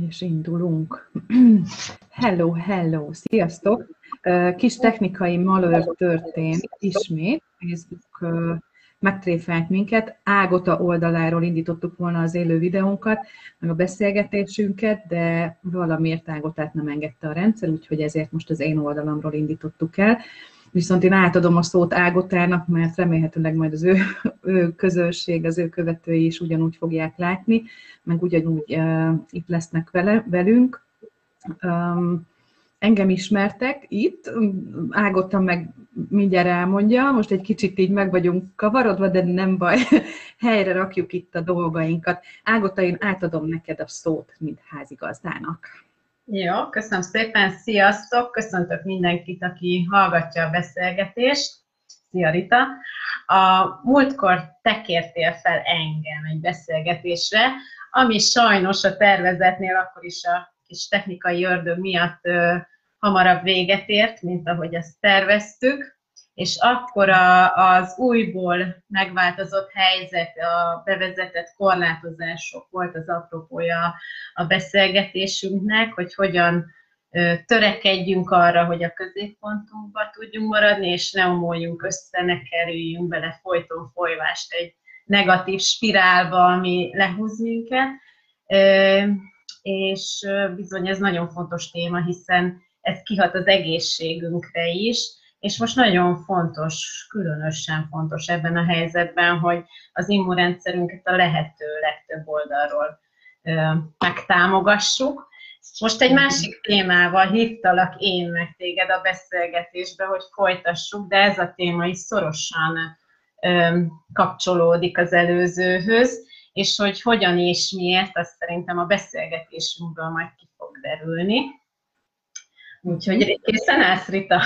És indulunk. Hello, hello, sziasztok! Kis technikai malőr történt ismét. Facebook megtréfelt minket. Ágota oldaláról indítottuk volna az élő videónkat, meg a beszélgetésünket, de valamiért Ágotát nem engedte a rendszer, úgyhogy ezért most az én oldalamról indítottuk el. Viszont én átadom a szót Ágotának, mert remélhetőleg majd az ő, ő közösség, az ő követői is ugyanúgy fogják látni, meg ugyanúgy uh, itt lesznek vele, velünk. Um, engem ismertek itt, Ágottam meg mindjárt elmondja, most egy kicsit így meg vagyunk kavarodva, de nem baj, helyre rakjuk itt a dolgainkat. Ágota, én átadom neked a szót, mint házigazdának. Jó, köszönöm szépen, sziasztok, köszöntök mindenkit, aki hallgatja a beszélgetést. Szia Rita! A múltkor te kértél fel engem egy beszélgetésre, ami sajnos a tervezetnél akkor is a kis technikai ördög miatt ö, hamarabb véget ért, mint ahogy ezt terveztük és akkor a, az újból megváltozott helyzet, a bevezetett korlátozások volt az apropója a beszélgetésünknek, hogy hogyan törekedjünk arra, hogy a középpontunkba tudjunk maradni, és ne omoljunk össze, ne kerüljünk bele folyton folyvást egy negatív spirálba, ami lehúz minket. És bizony ez nagyon fontos téma, hiszen ez kihat az egészségünkre is, és most nagyon fontos, különösen fontos ebben a helyzetben, hogy az immunrendszerünket a lehető legtöbb oldalról megtámogassuk. Most egy másik témával hívtalak én meg téged a beszélgetésbe, hogy folytassuk, de ez a téma is szorosan kapcsolódik az előzőhöz, és hogy hogyan és miért, azt szerintem a beszélgetésünkből majd ki fog derülni. Úgyhogy készen állsz, Rita?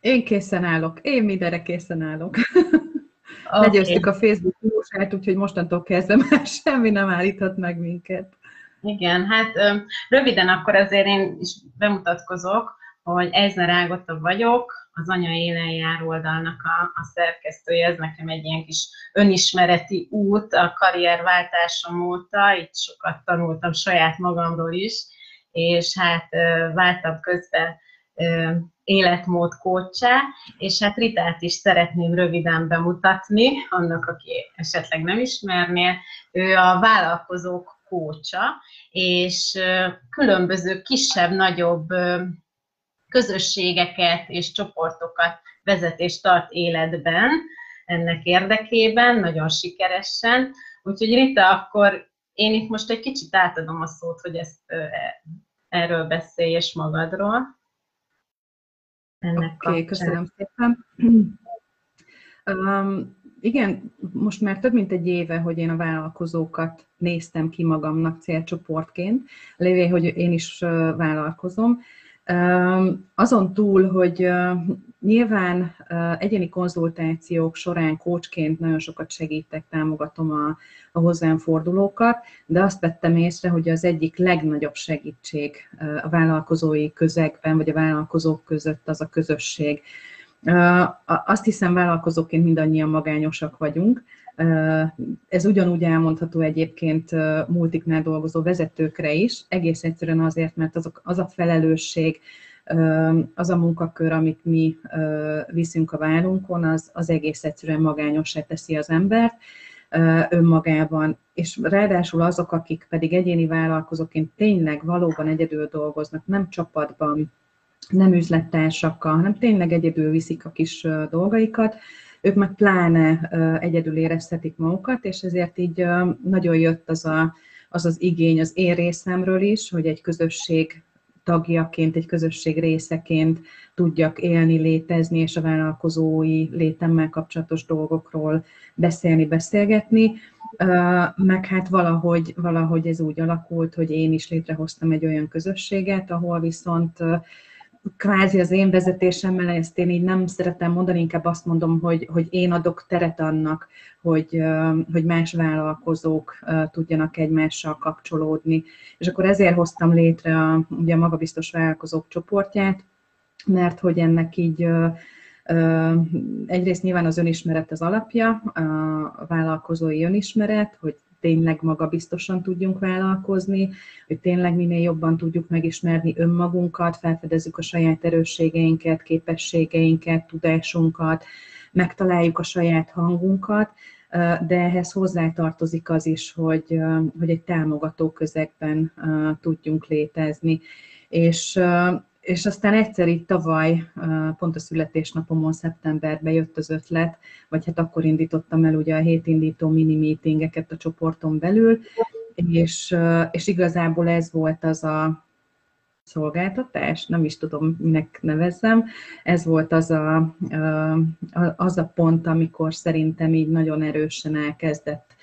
Én készen állok, én mindenre készen állok. Okay. Legyőztük a Facebook túlsát, úgyhogy mostantól kezdve már semmi nem állíthat meg minket. Igen, hát röviden akkor azért én is bemutatkozok, hogy Eizner Ágota vagyok, az Anya Élen jár oldalnak a, a szerkesztője, ez nekem egy ilyen kis önismereti út a karrierváltásom óta, itt sokat tanultam saját magamról is, és hát váltam közben életmód kócsá, és hát Ritát is szeretném röviden bemutatni, annak, aki esetleg nem ismerné. Ő a vállalkozók kócsa, és különböző kisebb-nagyobb közösségeket és csoportokat vezet és tart életben ennek érdekében, nagyon sikeresen. Úgyhogy Rita, akkor én itt most egy kicsit átadom a szót, hogy ezt erről beszélj és magadról ennek Oké, okay, köszönöm szépen. Um, igen, most már több mint egy éve, hogy én a vállalkozókat néztem ki magamnak célcsoportként, lévén, hogy én is vállalkozom. Azon túl, hogy nyilván egyéni konzultációk során kócsként nagyon sokat segítek, támogatom a, a hozzám fordulókat, de azt vettem észre, hogy az egyik legnagyobb segítség a vállalkozói közegben, vagy a vállalkozók között az a közösség. Azt hiszem, vállalkozóként mindannyian magányosak vagyunk, ez ugyanúgy elmondható egyébként multiknál dolgozó vezetőkre is, egész egyszerűen azért, mert azok, az a felelősség, az a munkakör, amit mi viszünk a vállunkon, az, az egész egyszerűen magányosá teszi az embert önmagában, és ráadásul azok, akik pedig egyéni vállalkozóként tényleg valóban egyedül dolgoznak, nem csapatban, nem üzlettársakkal, hanem tényleg egyedül viszik a kis dolgaikat, ők meg pláne egyedül érezhetik magukat, és ezért így nagyon jött az a, az, az igény az én részemről is, hogy egy közösség tagjaként, egy közösség részeként tudjak élni, létezni, és a vállalkozói létemmel kapcsolatos dolgokról beszélni, beszélgetni. Meg hát valahogy, valahogy ez úgy alakult, hogy én is létrehoztam egy olyan közösséget, ahol viszont kvázi az én vezetésemmel, ezt én így nem szeretem mondani, inkább azt mondom, hogy, hogy én adok teret annak, hogy, hogy más vállalkozók tudjanak egymással kapcsolódni. És akkor ezért hoztam létre a, ugye a magabiztos vállalkozók csoportját, mert hogy ennek így egyrészt nyilván az önismeret az alapja, a vállalkozói önismeret, hogy tényleg magabiztosan tudjunk vállalkozni, hogy tényleg minél jobban tudjuk megismerni önmagunkat, felfedezzük a saját erősségeinket, képességeinket, tudásunkat, megtaláljuk a saját hangunkat, de ehhez hozzátartozik az is, hogy, hogy egy támogató közegben tudjunk létezni. És, és aztán egyszer így tavaly, pont a születésnapomon szeptemberben jött az ötlet, vagy hát akkor indítottam el ugye a hétindító mini meetingeket a csoporton belül, és, és igazából ez volt az a szolgáltatás, nem is tudom, minek nevezzem. Ez volt az a, az a pont, amikor szerintem így nagyon erősen elkezdett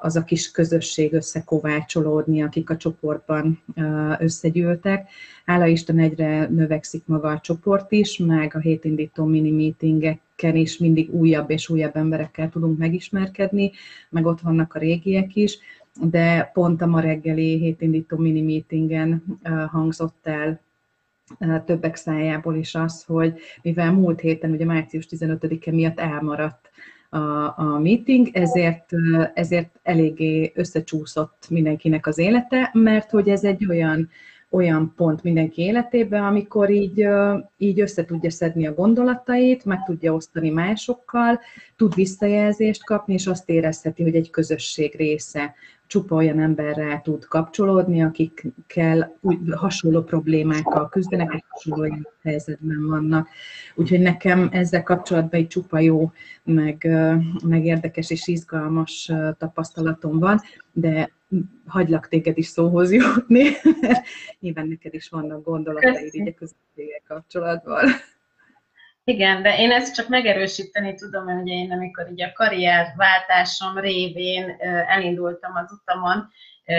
az a kis közösség összekovácsolódni, akik a csoportban összegyűltek. Hála Isten egyre növekszik maga a csoport is, meg a hétindító mini meetingeken is mindig újabb és újabb emberekkel tudunk megismerkedni, meg ott vannak a régiek is, de pont a ma reggeli hétindító mini meetingen hangzott el többek szájából is az, hogy mivel múlt héten, ugye március 15-e miatt elmaradt a, a meeting, ezért, ezért eléggé összecsúszott mindenkinek az élete, mert hogy ez egy olyan olyan pont mindenki életében, amikor így, így össze tudja szedni a gondolatait, meg tudja osztani másokkal, tud visszajelzést kapni, és azt érezheti, hogy egy közösség része csupa olyan emberrel tud kapcsolódni, akikkel úgy hasonló problémákkal küzdenek, és hasonló helyzetben vannak. Úgyhogy nekem ezzel kapcsolatban egy csupa jó, meg, meg érdekes és izgalmas tapasztalatom van, de hagylak téged is szóhoz jutni, mert nyilván neked is vannak gondolataid így a kapcsolatban. Igen, de én ezt csak megerősíteni tudom, hogy én amikor ugye a karrierváltásom révén elindultam az utamon,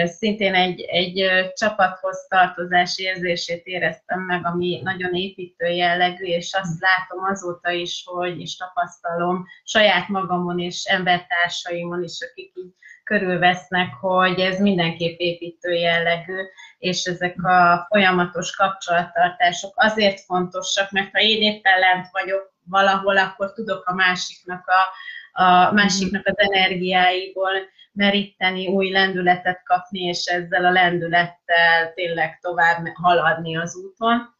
szintén egy, egy csapathoz tartozás érzését éreztem meg, ami nagyon építő jellegű, és azt látom azóta is, hogy és tapasztalom saját magamon és embertársaimon is, akik így körülvesznek, hogy ez mindenképp építő jellegű, és ezek a folyamatos kapcsolattartások azért fontosak, mert ha én éppen lent vagyok valahol, akkor tudok a másiknak, a, a másiknak az energiáiból meríteni, új lendületet kapni, és ezzel a lendülettel tényleg tovább haladni az úton.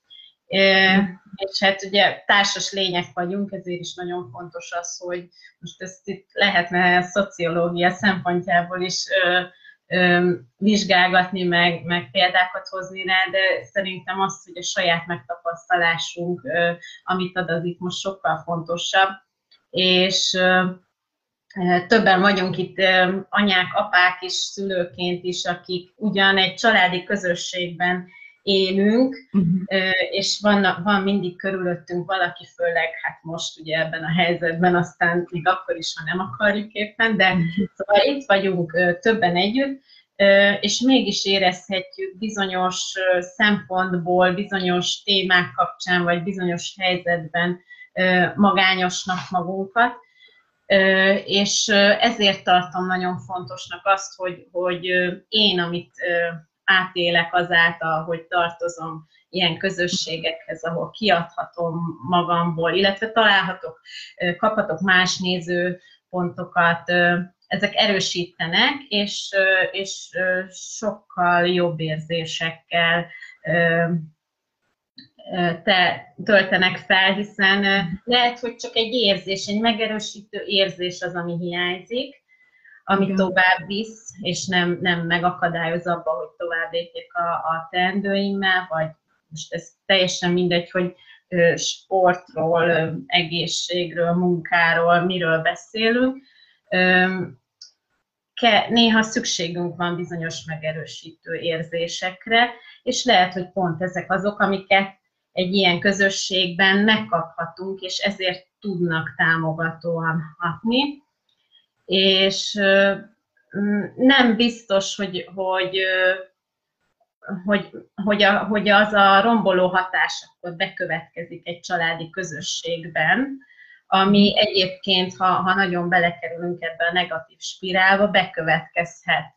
És hát ugye társas lények vagyunk, ezért is nagyon fontos az, hogy most ezt itt lehetne a szociológia szempontjából is ö, ö, vizsgálgatni, meg, meg példákat hozni rá, de szerintem az, hogy a saját megtapasztalásunk, ö, amit ad, az itt most sokkal fontosabb. És ö, többen vagyunk itt anyák, apák és szülőként is, akik ugyan egy családi közösségben élünk, uh-huh. és van, van mindig körülöttünk valaki, főleg hát most ugye ebben a helyzetben, aztán még akkor is, ha nem akarjuk éppen, de uh-huh. szóval itt vagyunk többen együtt, és mégis érezhetjük bizonyos szempontból, bizonyos témák kapcsán, vagy bizonyos helyzetben magányosnak magunkat, és ezért tartom nagyon fontosnak azt, hogy, hogy én, amit átélek azáltal, hogy tartozom ilyen közösségekhez, ahol kiadhatom magamból, illetve találhatok, kaphatok más nézőpontokat, ezek erősítenek, és, és sokkal jobb érzésekkel te töltenek fel, hiszen lehet, hogy csak egy érzés, egy megerősítő érzés az, ami hiányzik, ami Igen. tovább visz, és nem, nem megakadályoz abba, hogy tovább lépjek a, a teendőimmel, vagy most ez teljesen mindegy, hogy sportról, egészségről, munkáról, miről beszélünk. Néha szükségünk van bizonyos megerősítő érzésekre, és lehet, hogy pont ezek azok, amiket egy ilyen közösségben megkaphatunk, és ezért tudnak támogatóan hatni és nem biztos, hogy, hogy, hogy, hogy, a, hogy az a romboló hatás akkor bekövetkezik egy családi közösségben, ami egyébként, ha, ha nagyon belekerülünk ebbe a negatív spirálba, bekövetkezhet.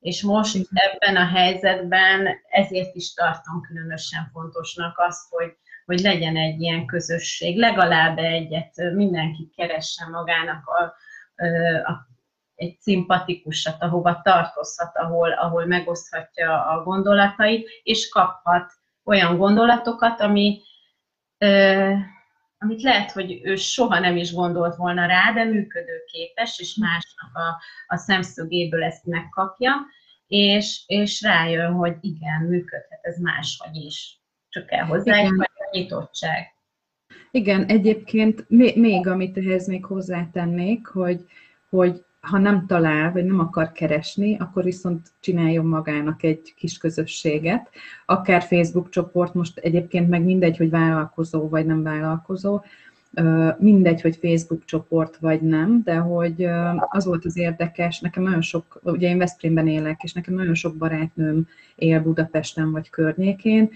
És most ebben a helyzetben ezért is tartom különösen fontosnak azt, hogy, hogy legyen egy ilyen közösség, legalább egyet, mindenki keressen magának a, egy szimpatikusat, ahova tartozhat, ahol, ahol megoszthatja a gondolatait, és kaphat olyan gondolatokat, ami, amit lehet, hogy ő soha nem is gondolt volna rá, de működőképes, és másnak a, a szemszögéből ezt megkapja, és, és rájön, hogy igen, működhet ez máshogy is. Csak kell hozzá egy nyitottság. Igen, egyébként még, még amit ehhez még hozzátennék, hogy, hogy ha nem talál, vagy nem akar keresni, akkor viszont csináljon magának egy kis közösséget, akár Facebook csoport, most egyébként meg mindegy, hogy vállalkozó vagy nem vállalkozó, mindegy, hogy Facebook csoport vagy nem, de hogy az volt az érdekes, nekem nagyon sok, ugye én Veszprémben élek, és nekem nagyon sok barátnőm él Budapesten vagy környékén,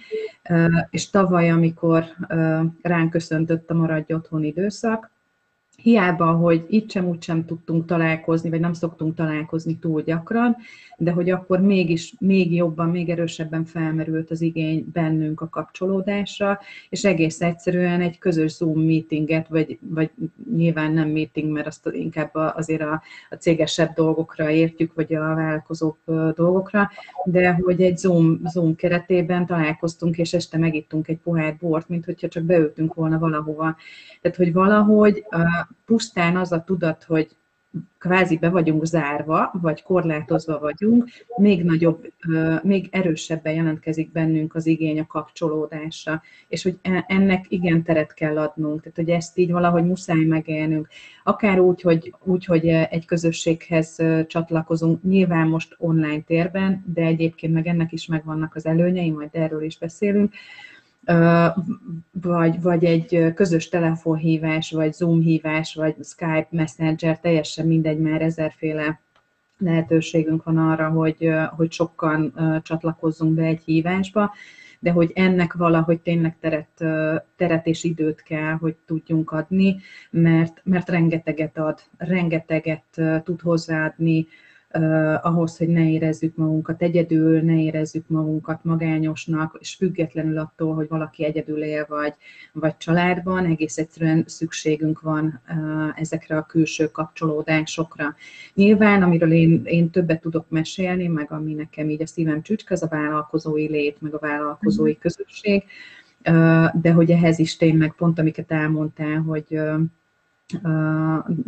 és tavaly, amikor ránk köszöntött a Maradj Otthon időszak, hiába, hogy itt sem úgy sem tudtunk találkozni, vagy nem szoktunk találkozni túl gyakran, de hogy akkor mégis még jobban, még erősebben felmerült az igény bennünk a kapcsolódásra, és egész egyszerűen egy közös Zoom meetinget, vagy, vagy nyilván nem meeting, mert azt inkább azért a, a cégesebb dolgokra értjük, vagy a vállalkozók dolgokra, de hogy egy Zoom, Zoom keretében találkoztunk, és este megittunk egy pohár bort, mint hogyha csak beültünk volna valahova. Tehát, hogy valahogy pusztán az a tudat, hogy kvázi be vagyunk zárva, vagy korlátozva vagyunk, még nagyobb, még erősebben jelentkezik bennünk az igény a kapcsolódásra, és hogy e, ennek igen teret kell adnunk, tehát hogy ezt így valahogy muszáj megélnünk. Akár úgy, hogy, úgy, hogy egy közösséghez csatlakozunk, nyilván most online térben, de egyébként meg ennek is megvannak az előnyei, majd erről is beszélünk, vagy, vagy egy közös telefonhívás, vagy Zoom hívás, vagy Skype, Messenger, teljesen mindegy, már ezerféle lehetőségünk van arra, hogy, hogy sokan csatlakozzunk be egy hívásba, de hogy ennek valahogy tényleg teret, teret és időt kell, hogy tudjunk adni, mert, mert rengeteget ad, rengeteget tud hozzáadni ahhoz, hogy ne érezzük magunkat egyedül, ne érezzük magunkat magányosnak, és függetlenül attól, hogy valaki egyedül él vagy, vagy családban, egész egyszerűen szükségünk van ezekre a külső kapcsolódásokra. Nyilván, amiről én, én többet tudok mesélni, meg ami nekem így a szívem csücske, az a vállalkozói lét, meg a vállalkozói mm. közösség, de hogy ehhez is tényleg pont, amiket elmondtál, hogy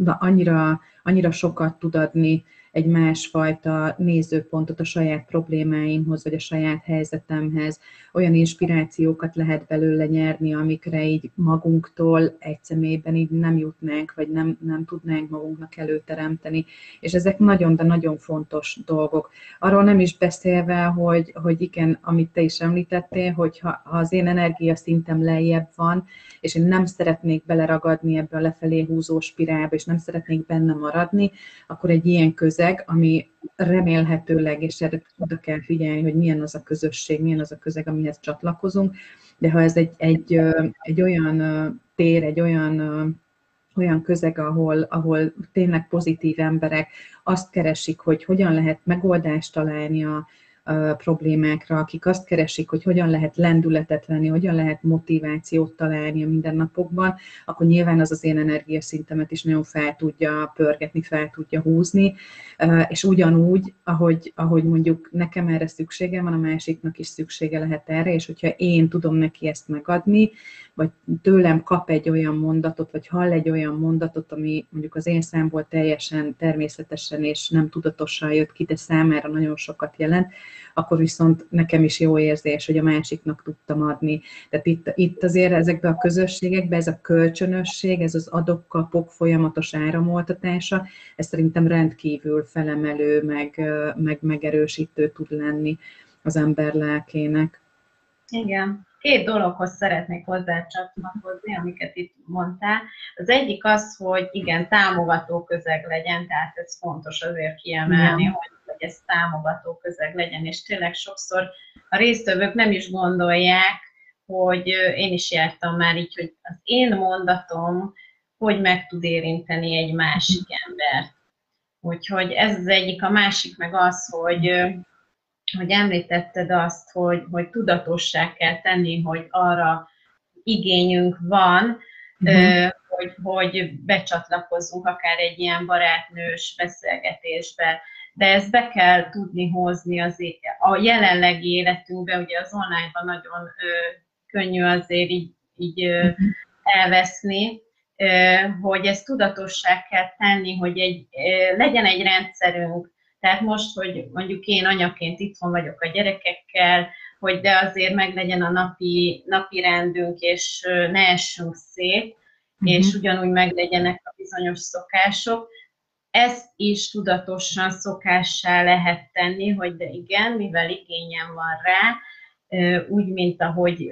annyira, annyira sokat tud adni egy másfajta nézőpontot a saját problémáimhoz, vagy a saját helyzetemhez. Olyan inspirációkat lehet belőle nyerni, amikre így magunktól egy személyben így nem jutnánk, vagy nem, nem tudnánk magunknak előteremteni. És ezek nagyon, de nagyon fontos dolgok. Arról nem is beszélve, hogy, hogy igen, amit te is említettél, hogy ha, ha az én energia szintem lejjebb van, és én nem szeretnék beleragadni ebbe a lefelé húzó spirálba, és nem szeretnék benne maradni, akkor egy ilyen közeg, ami remélhetőleg, és erre oda kell figyelni, hogy milyen az a közösség, milyen az a közeg, amihez csatlakozunk, de ha ez egy, egy, egy olyan tér, egy olyan olyan közeg, ahol, ahol tényleg pozitív emberek azt keresik, hogy hogyan lehet megoldást találni a, problémákra, akik azt keresik, hogy hogyan lehet lendületet venni, hogyan lehet motivációt találni a mindennapokban, akkor nyilván az az én energiaszintemet is nagyon fel tudja pörgetni, fel tudja húzni, és ugyanúgy, ahogy, ahogy mondjuk nekem erre szüksége van, a másiknak is szüksége lehet erre, és hogyha én tudom neki ezt megadni, vagy tőlem kap egy olyan mondatot, vagy hall egy olyan mondatot, ami mondjuk az én számból teljesen természetesen és nem tudatosan jött ki, de számára nagyon sokat jelent, akkor viszont nekem is jó érzés, hogy a másiknak tudtam adni. Tehát itt, itt azért ezekben a közösségekben ez a kölcsönösség, ez az adok-kapok folyamatos áramoltatása, ez szerintem rendkívül felemelő, meg, meg megerősítő tud lenni az ember lelkének. Igen, két dologhoz szeretnék hozzá csatlakozni, amiket itt mondtál. Az egyik az, hogy igen, támogató közeg legyen, tehát ez fontos azért kiemelni, ja. hogy, hogy ez támogató közeg legyen, és tényleg sokszor a résztvevők nem is gondolják, hogy én is jártam már így, hogy az én mondatom, hogy meg tud érinteni egy másik embert. Úgyhogy ez az egyik, a másik meg az, hogy hogy említetted azt, hogy, hogy tudatossá kell tenni, hogy arra igényünk van, uh-huh. hogy, hogy becsatlakozzunk akár egy ilyen barátnős beszélgetésbe, de ezt be kell tudni hozni az, a jelenlegi életünkbe, ugye az online-ban nagyon ö, könnyű azért így, így ö, mhm. elveszni, ö, hogy ezt tudatossá kell tenni, hogy egy, ö, legyen egy rendszerünk, tehát most, hogy mondjuk én anyaként itthon vagyok a gyerekekkel, hogy de azért meg legyen a napi, napi rendünk, és ne essünk szét, mm-hmm. és ugyanúgy meg legyenek a bizonyos szokások. Ezt is tudatosan szokássá lehet tenni, hogy de igen, mivel igényem van rá, úgy, mint ahogy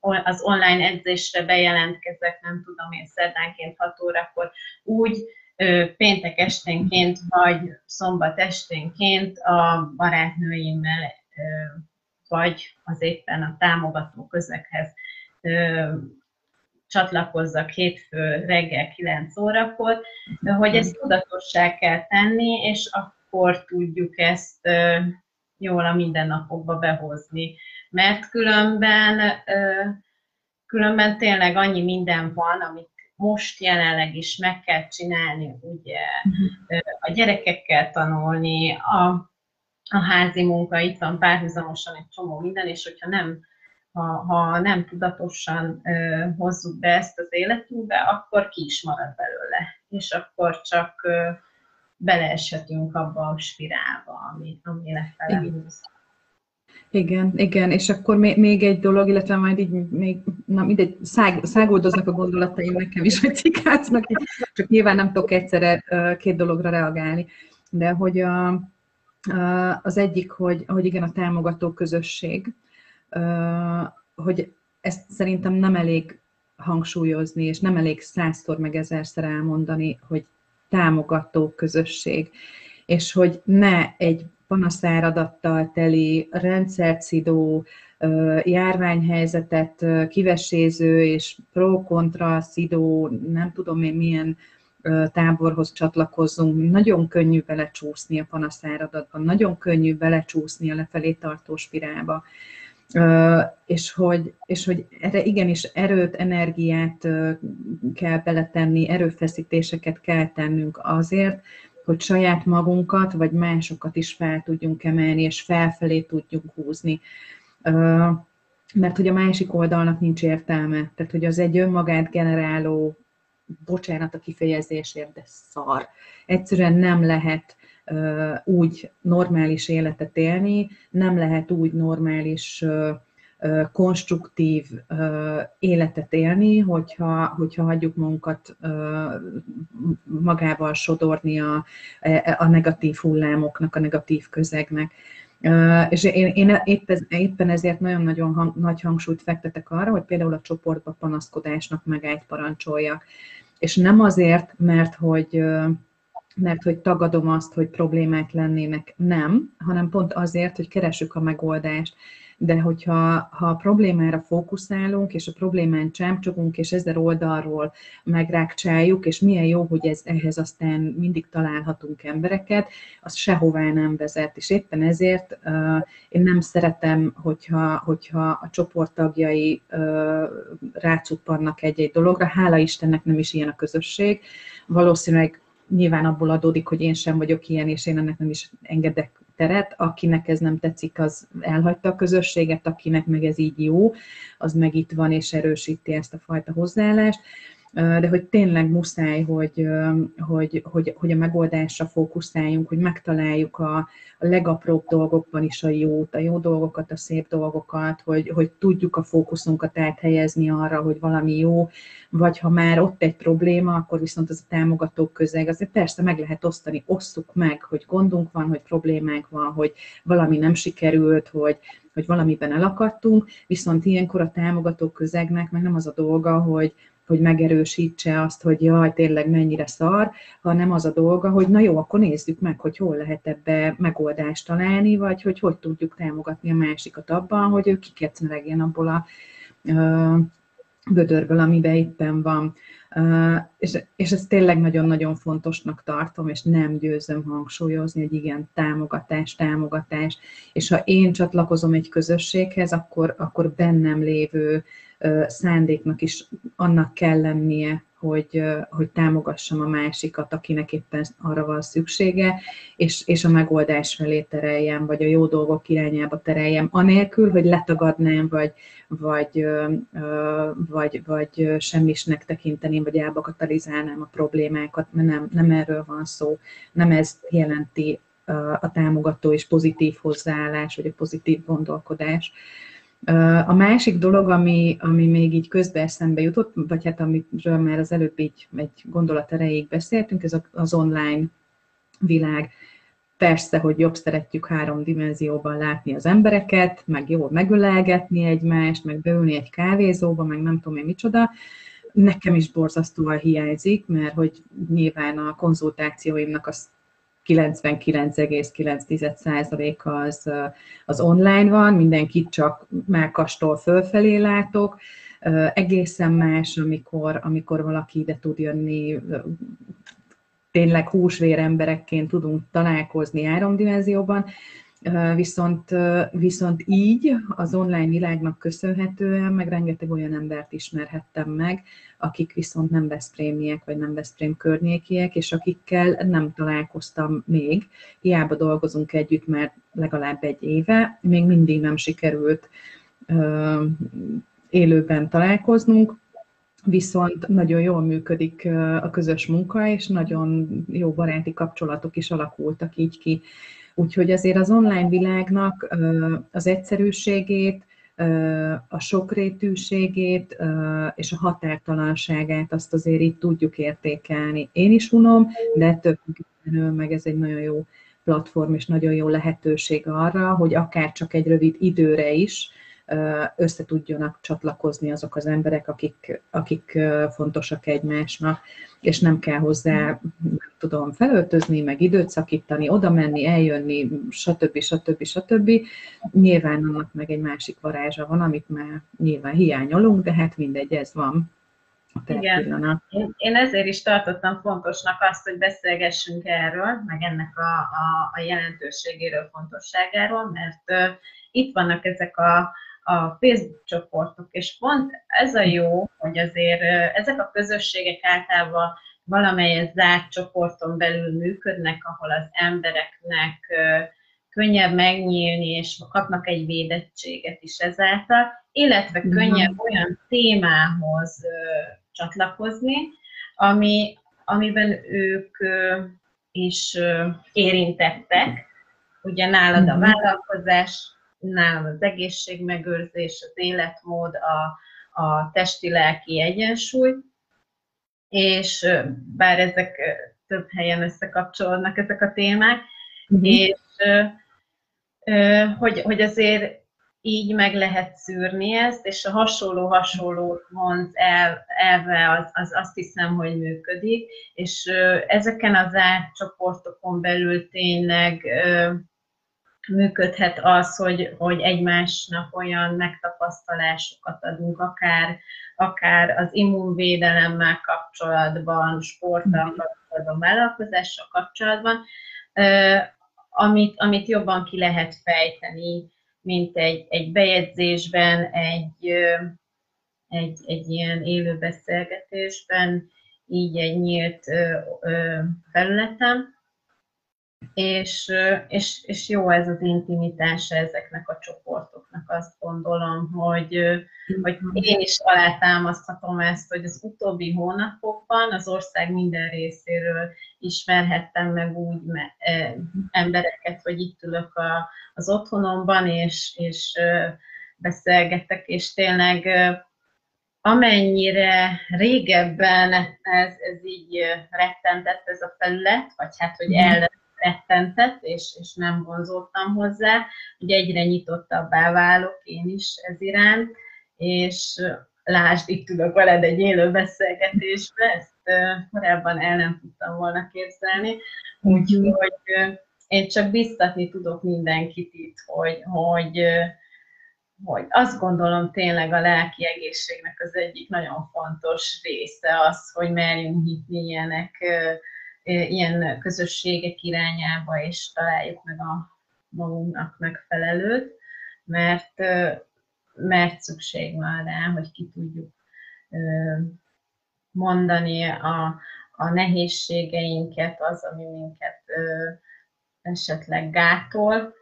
az online edzésre bejelentkezek, nem tudom én, szerdánként 6 órakor, úgy péntek esténként vagy szombat esténként a barátnőimmel vagy az éppen a támogató közekhez csatlakozzak hétfő reggel 9 órakor, hogy ezt tudatossá kell tenni, és akkor tudjuk ezt jól a mindennapokba behozni. Mert különben, különben tényleg annyi minden van, amit most jelenleg is meg kell csinálni, ugye a gyerekekkel tanulni, a a házi munka, itt van párhuzamosan egy csomó minden, és hogyha nem, ha, ha nem tudatosan ö, hozzuk be ezt az életünkbe, akkor ki is marad belőle, és akkor csak ö, beleeshetünk abba a spirálba, ami, ami lefele húz. Igen, igen, és akkor még egy dolog, illetve majd így még, na mindegy, szág, szágoldoznak a gondolataim nekem is, hogy cikácnak, csak nyilván nem tudok egyszerre két dologra reagálni, de hogy a, az egyik, hogy, hogy igen, a támogató közösség, hogy ezt szerintem nem elég hangsúlyozni, és nem elég százszor meg ezerszer elmondani, hogy támogató közösség, és hogy ne egy panaszáradattal teli, rendszercidó, járványhelyzetet kiveséző és pro-kontra szidó, nem tudom én milyen táborhoz csatlakozzunk, nagyon könnyű belecsúszni a panaszáradatban, nagyon könnyű belecsúszni a lefelé tartó spirálba. És hogy, és hogy erre igenis erőt, energiát kell beletenni, erőfeszítéseket kell tennünk azért, hogy saját magunkat, vagy másokat is fel tudjunk emelni, és felfelé tudjunk húzni. Mert hogy a másik oldalnak nincs értelme. Tehát, hogy az egy önmagát generáló bocsánat a kifejezésért, de szar. Egyszerűen nem lehet úgy normális életet élni, nem lehet úgy normális konstruktív életet élni, hogyha, hogyha hagyjuk magunkat magával sodorni a, a negatív hullámoknak, a negatív közegnek. És én, én éppen ezért nagyon-nagyon hang, nagy hangsúlyt fektetek arra, hogy például a csoportba panaszkodásnak megállt parancsoljak és nem azért, mert hogy, mert hogy tagadom azt, hogy problémák lennének, nem, hanem pont azért, hogy keresük a megoldást de hogyha ha a problémára fókuszálunk, és a problémán csámcsogunk, és ezer oldalról megrákcsáljuk, és milyen jó, hogy ez, ehhez aztán mindig találhatunk embereket, az sehová nem vezet. És éppen ezért uh, én nem szeretem, hogyha, hogyha a csoporttagjai uh, rácuppannak egy-egy dologra. Hála Istennek nem is ilyen a közösség. Valószínűleg nyilván abból adódik, hogy én sem vagyok ilyen, és én ennek nem is engedek teret, akinek ez nem tetszik, az elhagyta a közösséget, akinek meg ez így jó, az meg itt van és erősíti ezt a fajta hozzáállást de hogy tényleg muszáj, hogy, hogy, hogy, hogy a megoldásra fókuszáljunk, hogy megtaláljuk a, a legapróbb dolgokban is a jót, a jó dolgokat, a szép dolgokat, hogy, hogy tudjuk a fókuszunkat áthelyezni arra, hogy valami jó, vagy ha már ott egy probléma, akkor viszont az a támogatók közeg, azért persze meg lehet osztani, osszuk meg, hogy gondunk van, hogy problémánk van, hogy valami nem sikerült, hogy, hogy valamiben elakadtunk, viszont ilyenkor a támogatók közegnek meg nem az a dolga, hogy, hogy megerősítse azt, hogy jaj, tényleg mennyire szar, hanem az a dolga, hogy na jó, akkor nézzük meg, hogy hol lehet ebbe megoldást találni, vagy hogy hogy tudjuk támogatni a másikat abban, hogy ő kikecmeregjen abból a gödörből, amiben éppen van. Uh, és, és ezt tényleg nagyon-nagyon fontosnak tartom, és nem győzöm hangsúlyozni, hogy igen, támogatás, támogatás. És ha én csatlakozom egy közösséghez, akkor, akkor bennem lévő szándéknak is annak kell lennie, hogy, hogy támogassam a másikat, akinek éppen arra van szüksége, és, és a megoldás felé tereljem, vagy a jó dolgok irányába tereljem, anélkül, hogy letagadnám, vagy, vagy, vagy, vagy semmisnek tekinteném, vagy elbakatalizálnám a problémákat, mert nem, nem erről van szó, nem ez jelenti a támogató és pozitív hozzáállás, vagy a pozitív gondolkodás. A másik dolog, ami, ami még így közbe eszembe jutott, vagy hát amiről már az előbb így egy gondolat erejéig beszéltünk, ez az online világ. Persze, hogy jobb szeretjük három dimenzióban látni az embereket, meg jól megölelgetni egymást, meg beülni egy kávézóba, meg nem tudom én micsoda. Nekem is borzasztóan hiányzik, mert hogy nyilván a konzultációimnak az 99,9%-a az, az online van, mindenkit csak mákastól fölfelé látok. Egészen más, amikor, amikor valaki ide tud jönni, tényleg húsvér emberekként tudunk találkozni háromdimenzióban, Viszont, viszont így az online világnak köszönhetően meg rengeteg olyan embert ismerhettem meg, akik viszont nem Veszprémiek, vagy nem Veszprém környékiek, és akikkel nem találkoztam még. Hiába dolgozunk együtt már legalább egy éve, még mindig nem sikerült élőben találkoznunk, viszont nagyon jól működik a közös munka, és nagyon jó baráti kapcsolatok is alakultak így ki Úgyhogy azért az online világnak az egyszerűségét, a sokrétűségét és a határtalanságát azt azért itt tudjuk értékelni. Én is unom, de függetlenül meg ez egy nagyon jó platform és nagyon jó lehetőség arra, hogy akár csak egy rövid időre is össze tudjanak csatlakozni azok az emberek, akik, akik fontosak egymásnak, és nem kell hozzá, nem tudom, felöltözni, meg időt szakítani, oda menni, eljönni, stb. stb. stb. Nyilván annak meg egy másik varázsa van, amit már nyilván hiányolunk, de hát mindegy, ez van. Igen. Én, én ezért is tartottam fontosnak azt, hogy beszélgessünk erről, meg ennek a, a, a jelentőségéről, fontosságáról, mert uh, itt vannak ezek a, a Facebook csoportok, és pont ez a jó, hogy azért ezek a közösségek általában valamelyes zárt csoporton belül működnek, ahol az embereknek könnyebb megnyílni, és kapnak egy védettséget is ezáltal, illetve könnyebb olyan témához csatlakozni, ami, amiben ők is érintettek. Ugye nálad a mhm. vállalkozás nálam az egészségmegőrzés, az életmód, a, a testi-lelki egyensúly, és bár ezek több helyen összekapcsolódnak ezek a témák, uh-huh. és hogy, hogy azért így meg lehet szűrni ezt, és a hasonló-hasonló mond el, elve az, az azt hiszem, hogy működik, és ezeken az átcsoportokon belül tényleg működhet az, hogy, hogy egymásnak olyan megtapasztalásokat adunk, akár, akár az immunvédelemmel kapcsolatban, sporttal mhm. kapcsolatban, vállalkozással kapcsolatban, amit, amit jobban ki lehet fejteni, mint egy, egy bejegyzésben, egy, egy, egy ilyen élő beszélgetésben, így egy nyílt felületen és, és, és jó ez az intimitása ezeknek a csoportoknak, azt gondolom, hogy, hogy én is alátámaszthatom ezt, hogy az utóbbi hónapokban az ország minden részéről ismerhettem meg úgy embereket, hogy itt ülök a, az otthonomban, és, és beszélgetek, és tényleg amennyire régebben ez, ez így rettentett ez a felület, vagy hát, hogy el rettentett, és, és nem vonzódtam hozzá, hogy egyre nyitottabbá válok én is ez iránt, és lásd, itt tudok veled egy élő beszélgetésbe, ezt korábban el nem tudtam volna képzelni, úgyhogy én csak biztatni tudok mindenkit itt, hogy, hogy, hogy azt gondolom tényleg a lelki egészségnek az egyik nagyon fontos része az, hogy merjünk hitni ilyenek ilyen közösségek irányába, és találjuk meg a magunknak megfelelőt, mert, mert szükség van rá, hogy ki tudjuk mondani a, a nehézségeinket, az, ami minket esetleg gátol,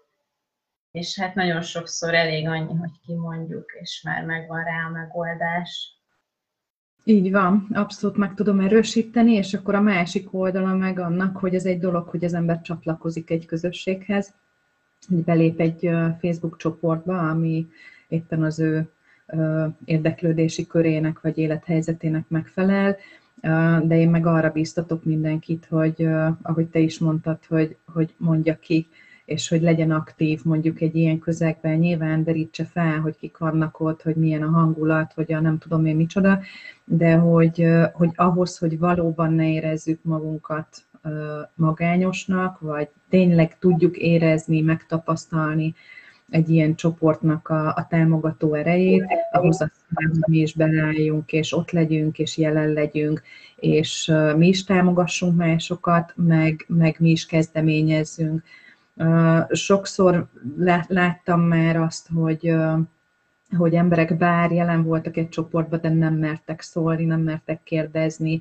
és hát nagyon sokszor elég annyi, hogy kimondjuk, és már megvan rá a megoldás. Így van, abszolút meg tudom erősíteni, és akkor a másik oldala meg annak, hogy ez egy dolog, hogy az ember csatlakozik egy közösséghez, hogy belép egy Facebook csoportba, ami éppen az ő érdeklődési körének vagy élethelyzetének megfelel, de én meg arra bíztatok mindenkit, hogy ahogy te is mondtad, hogy, hogy mondja ki, és hogy legyen aktív mondjuk egy ilyen közegben, nyilván derítse fel, hogy kik vannak ott, hogy milyen a hangulat, vagy a nem tudom én micsoda, de hogy, hogy ahhoz, hogy valóban ne érezzük magunkat magányosnak, vagy tényleg tudjuk érezni, megtapasztalni egy ilyen csoportnak a, a támogató erejét, ahhoz azt hogy mi is beálljunk, és ott legyünk, és jelen legyünk, és mi is támogassunk másokat, meg, meg mi is kezdeményezzünk. Sokszor láttam már azt, hogy hogy emberek bár jelen voltak egy csoportban, de nem mertek szólni, nem mertek kérdezni,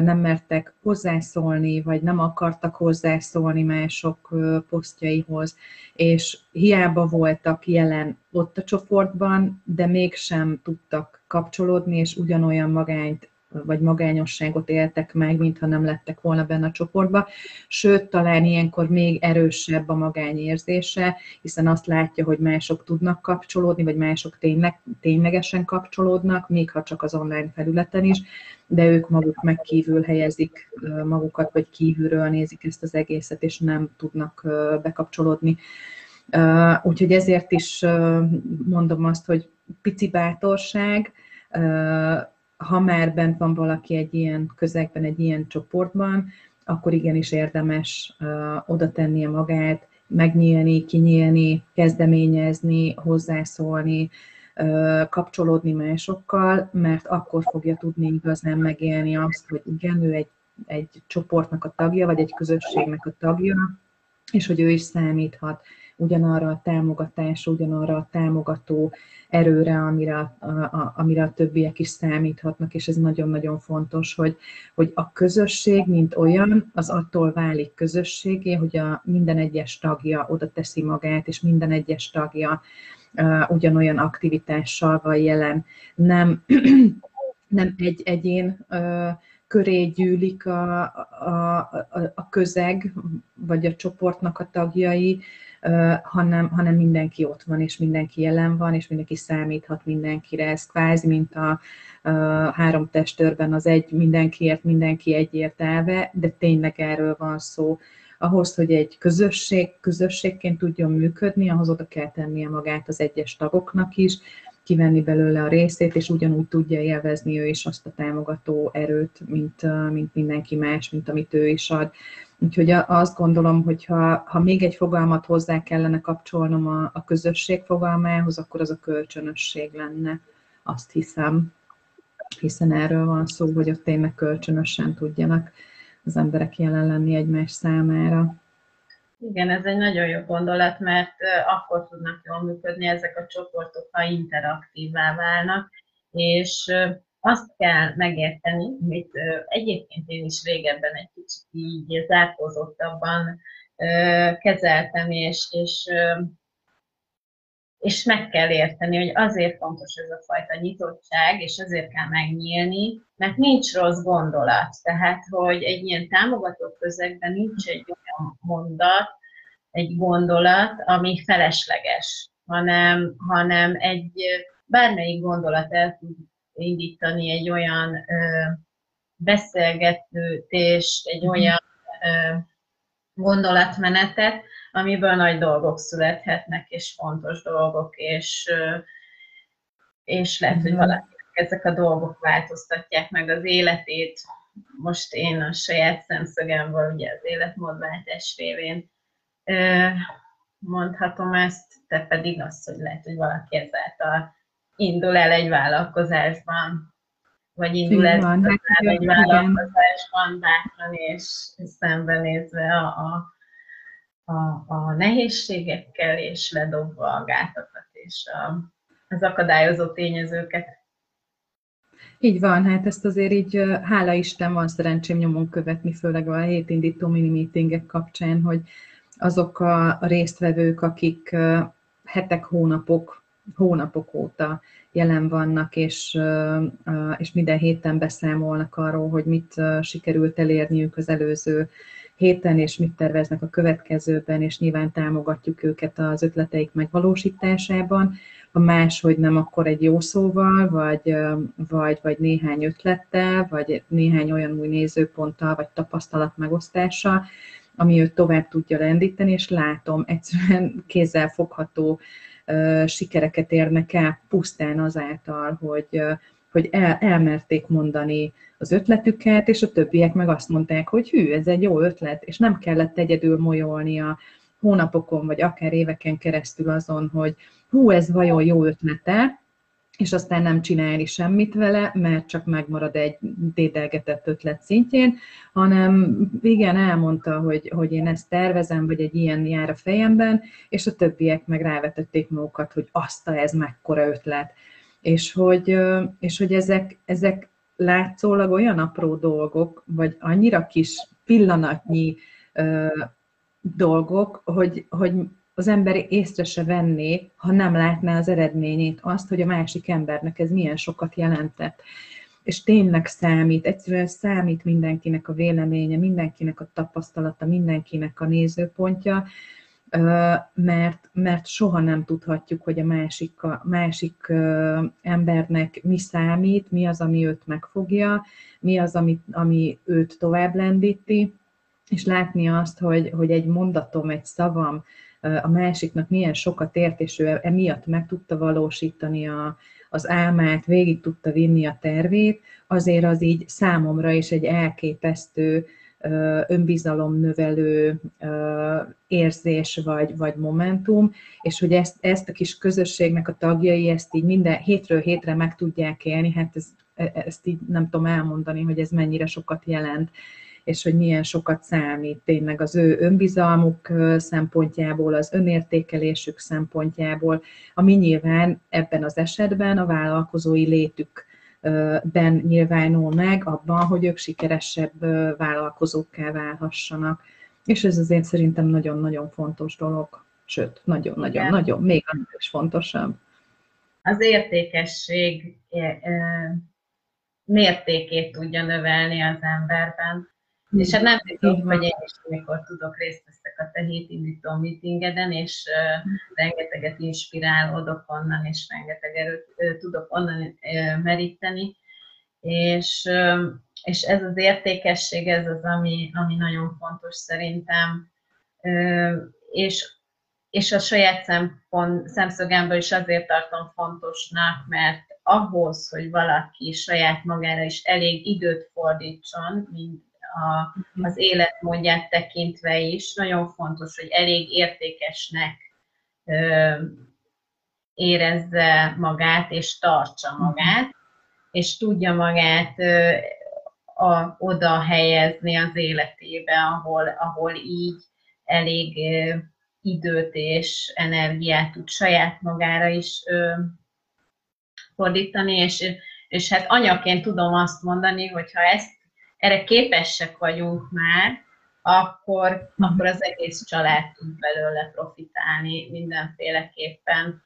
nem mertek hozzászólni, vagy nem akartak hozzászólni mások posztjaihoz, és hiába voltak jelen ott a csoportban, de mégsem tudtak kapcsolódni, és ugyanolyan magányt vagy magányosságot éltek meg, mintha nem lettek volna benne a csoportba. Sőt, talán ilyenkor még erősebb a magányérzése, hiszen azt látja, hogy mások tudnak kapcsolódni, vagy mások tényleg, ténylegesen kapcsolódnak, még ha csak az online felületen is, de ők maguk meg kívül helyezik magukat, vagy kívülről nézik ezt az egészet, és nem tudnak bekapcsolódni. Úgyhogy ezért is mondom azt, hogy pici bátorság, ha már bent van valaki egy ilyen közegben, egy ilyen csoportban, akkor igenis érdemes oda tennie magát, megnyílni, kinyílni, kezdeményezni, hozzászólni, kapcsolódni másokkal, mert akkor fogja tudni igazán megélni azt, hogy igen, ő egy, egy csoportnak a tagja, vagy egy közösségnek a tagja, és hogy ő is számíthat ugyanarra a támogatásra, ugyanarra a támogató erőre, amire a, a, amire a többiek is számíthatnak, és ez nagyon-nagyon fontos, hogy, hogy a közösség, mint olyan, az attól válik közösségé, hogy a minden egyes tagja oda teszi magát, és minden egyes tagja uh, ugyanolyan aktivitással van jelen. Nem, nem egy egyén uh, köré gyűlik a, a, a, a közeg, vagy a csoportnak a tagjai, hanem, hanem mindenki ott van, és mindenki jelen van, és mindenki számíthat mindenkire. Ez kvázi, mint a, három testőrben az egy mindenkiért, mindenki egyért elve, de tényleg erről van szó. Ahhoz, hogy egy közösség közösségként tudjon működni, ahhoz oda kell tennie magát az egyes tagoknak is, kivenni belőle a részét, és ugyanúgy tudja élvezni ő is azt a támogató erőt, mint, mint mindenki más, mint amit ő is ad. Úgyhogy azt gondolom, hogy ha, ha még egy fogalmat hozzá kellene kapcsolnom a, a közösség fogalmához, akkor az a kölcsönösség lenne, azt hiszem. Hiszen erről van szó, hogy ott tényleg kölcsönösen tudjanak az emberek jelen lenni egymás számára. Igen, ez egy nagyon jó gondolat, mert akkor tudnak jól működni ezek a csoportok, ha interaktívvá válnak, és azt kell megérteni, amit egyébként én is régebben egy kicsit így zárkózottabban kezeltem, és, és, és meg kell érteni, hogy azért fontos ez a fajta nyitottság, és azért kell megnyílni, mert nincs rossz gondolat. Tehát, hogy egy ilyen támogató közegben nincs egy olyan mondat, egy gondolat, ami felesleges, hanem, hanem egy bármelyik gondolat el tud indítani egy olyan ö, beszélgetést, egy mhm. olyan ö, gondolatmenetet, amiből nagy dolgok születhetnek, és fontos dolgok, és, ö, és lehet, hogy mhm. valaki ezek a dolgok változtatják meg az életét. Most én a saját szemszögemből, ugye az életmódváltás révén mondhatom ezt, te pedig azt, hogy lehet, hogy valaki ezáltal indul el egy vállalkozásban, vagy indul el van, hát, egy igen. vállalkozásban bátran és szembenézve a, a, a, a nehézségekkel, és ledobva a gátakat és a, az akadályozó tényezőket. Így van, hát ezt azért így, hála Isten, van szerencsém nyomon követni, főleg a hétindító mini meetingek kapcsán, hogy azok a résztvevők, akik hetek, hónapok, hónapok óta jelen vannak, és, és minden héten beszámolnak arról, hogy mit sikerült elérniük az előző héten, és mit terveznek a következőben, és nyilván támogatjuk őket az ötleteik megvalósításában. Ha máshogy nem, akkor egy jó szóval, vagy, vagy, vagy néhány ötlettel, vagy néhány olyan új nézőponttal, vagy tapasztalat megosztással, ami őt tovább tudja lendíteni, és látom egyszerűen kézzel fogható sikereket érnek el pusztán azáltal, hogy, hogy el, elmerték mondani az ötletüket, és a többiek meg azt mondták, hogy hű, ez egy jó ötlet, és nem kellett egyedül molyolnia hónapokon, vagy akár éveken keresztül azon, hogy hú, ez vajon jó ötlete, és aztán nem csinálni semmit vele, mert csak megmarad egy dédelgetett ötlet szintjén, hanem igen, elmondta, hogy, hogy én ezt tervezem, vagy egy ilyen jár a fejemben, és a többiek meg rávetették magukat, hogy azt ez mekkora ötlet. És hogy, és hogy ezek, ezek látszólag olyan apró dolgok, vagy annyira kis pillanatnyi dolgok, hogy, hogy az ember észre se venné, ha nem látná az eredményét, azt, hogy a másik embernek ez milyen sokat jelentett. És tényleg számít, egyszerűen számít mindenkinek a véleménye, mindenkinek a tapasztalata, mindenkinek a nézőpontja, mert, mert soha nem tudhatjuk, hogy a másik, a másik embernek mi számít, mi az, ami őt megfogja, mi az, ami, ami őt tovább lendíti, és látni azt, hogy, hogy egy mondatom, egy szavam a másiknak milyen sokat ért, és ő emiatt meg tudta valósítani a, az álmát, végig tudta vinni a tervét, azért az így számomra is egy elképesztő önbizalomnövelő érzés vagy, vagy momentum, és hogy ezt, ezt a kis közösségnek a tagjai ezt így minden hétről hétre meg tudják élni, hát ez, e, ezt így nem tudom elmondani, hogy ez mennyire sokat jelent és hogy milyen sokat számít tényleg az ő önbizalmuk szempontjából, az önértékelésük szempontjából, ami nyilván ebben az esetben a vállalkozói létük ben nyilvánul meg abban, hogy ők sikeresebb vállalkozókká válhassanak. És ez azért szerintem nagyon-nagyon fontos dolog. Sőt, nagyon-nagyon-nagyon, még annál is fontosabb. Az értékesség mértékét tudja növelni az emberben. És hát nem tudom, hogy én is amikor tudok részt veszek a te hétindító meetingeden, és uh, rengeteget inspirálódok onnan, és rengeteg erőt uh, tudok onnan uh, meríteni, és, és ez az értékesség, ez az, ami, ami nagyon fontos szerintem, és, és a saját szempont, szemszögemből is azért tartom fontosnak, mert ahhoz, hogy valaki saját magára is elég időt fordítson, mint a, az életmódját tekintve is. Nagyon fontos, hogy elég értékesnek ö, érezze magát és tartsa magát, és tudja magát ö, a, oda helyezni az életébe, ahol, ahol így elég ö, időt és energiát tud saját magára is ö, fordítani, és, és hát anyaként tudom azt mondani, hogy ha ezt erre képesek vagyunk már, akkor, mhm. akkor az egész család tud belőle profitálni mindenféleképpen,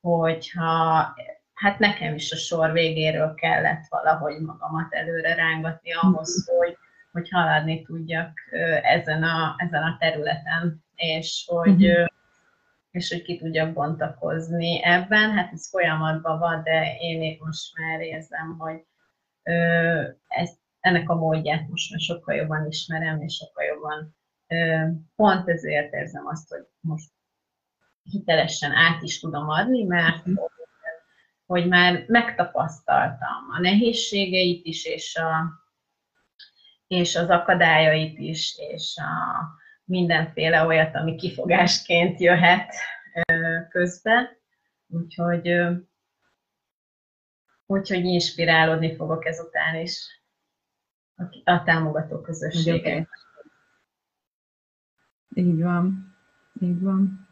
hogyha hát nekem is a sor végéről kellett valahogy magamat előre rángatni ahhoz, mhm. hogy, hogy haladni tudjak ezen a, ezen a területen, és hogy, uh-huh. és hogy ki tudjak bontakozni ebben. Hát ez folyamatban van, de én most már érzem, hogy ezt ennek a módját most már sokkal jobban ismerem, és sokkal jobban pont ezért érzem azt, hogy most hitelesen át is tudom adni, mert mhm. hogy már megtapasztaltam a nehézségeit is, és, a, és az akadályait is, és a mindenféle olyat, ami kifogásként jöhet közbe. Úgyhogy, úgyhogy inspirálódni fogok ezután is a támogató közösséget. Így van. Így van.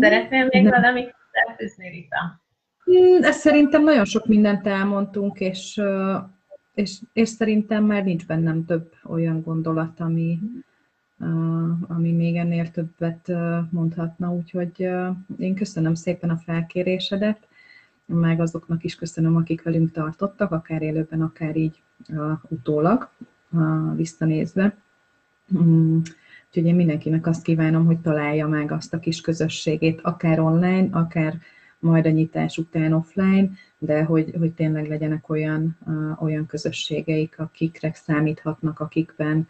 Szeretnél még De... valamit elfűzni, Rita? Hmm, ezt szerintem nagyon sok mindent elmondtunk, és, és, és szerintem már nincs bennem több olyan gondolat, ami, ami még ennél többet mondhatna, úgyhogy én köszönöm szépen a felkérésedet, meg azoknak is köszönöm, akik velünk tartottak, akár élőben, akár így utólag visszanézve. Hmm, úgyhogy én mindenkinek azt kívánom, hogy találja meg azt a kis közösségét, akár online, akár majd a nyitás után offline, de hogy, hogy tényleg legyenek olyan, uh, olyan közösségeik, akikre számíthatnak, akikben,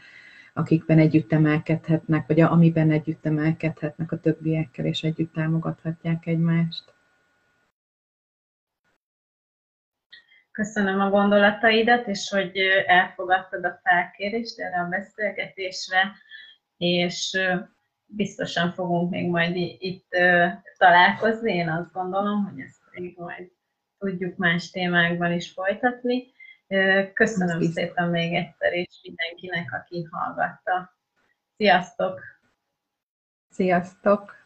akikben együtt emelkedhetnek, vagy amiben együtt emelkedhetnek a többiekkel, és együtt támogathatják egymást. Köszönöm a gondolataidat, és hogy elfogadtad a felkérést erre a beszélgetésre, és biztosan fogunk még majd itt találkozni. Én azt gondolom, hogy ezt még majd tudjuk más témákban is folytatni. Köszönöm szépen még egyszer, és mindenkinek, aki hallgatta. Sziasztok! Sziasztok!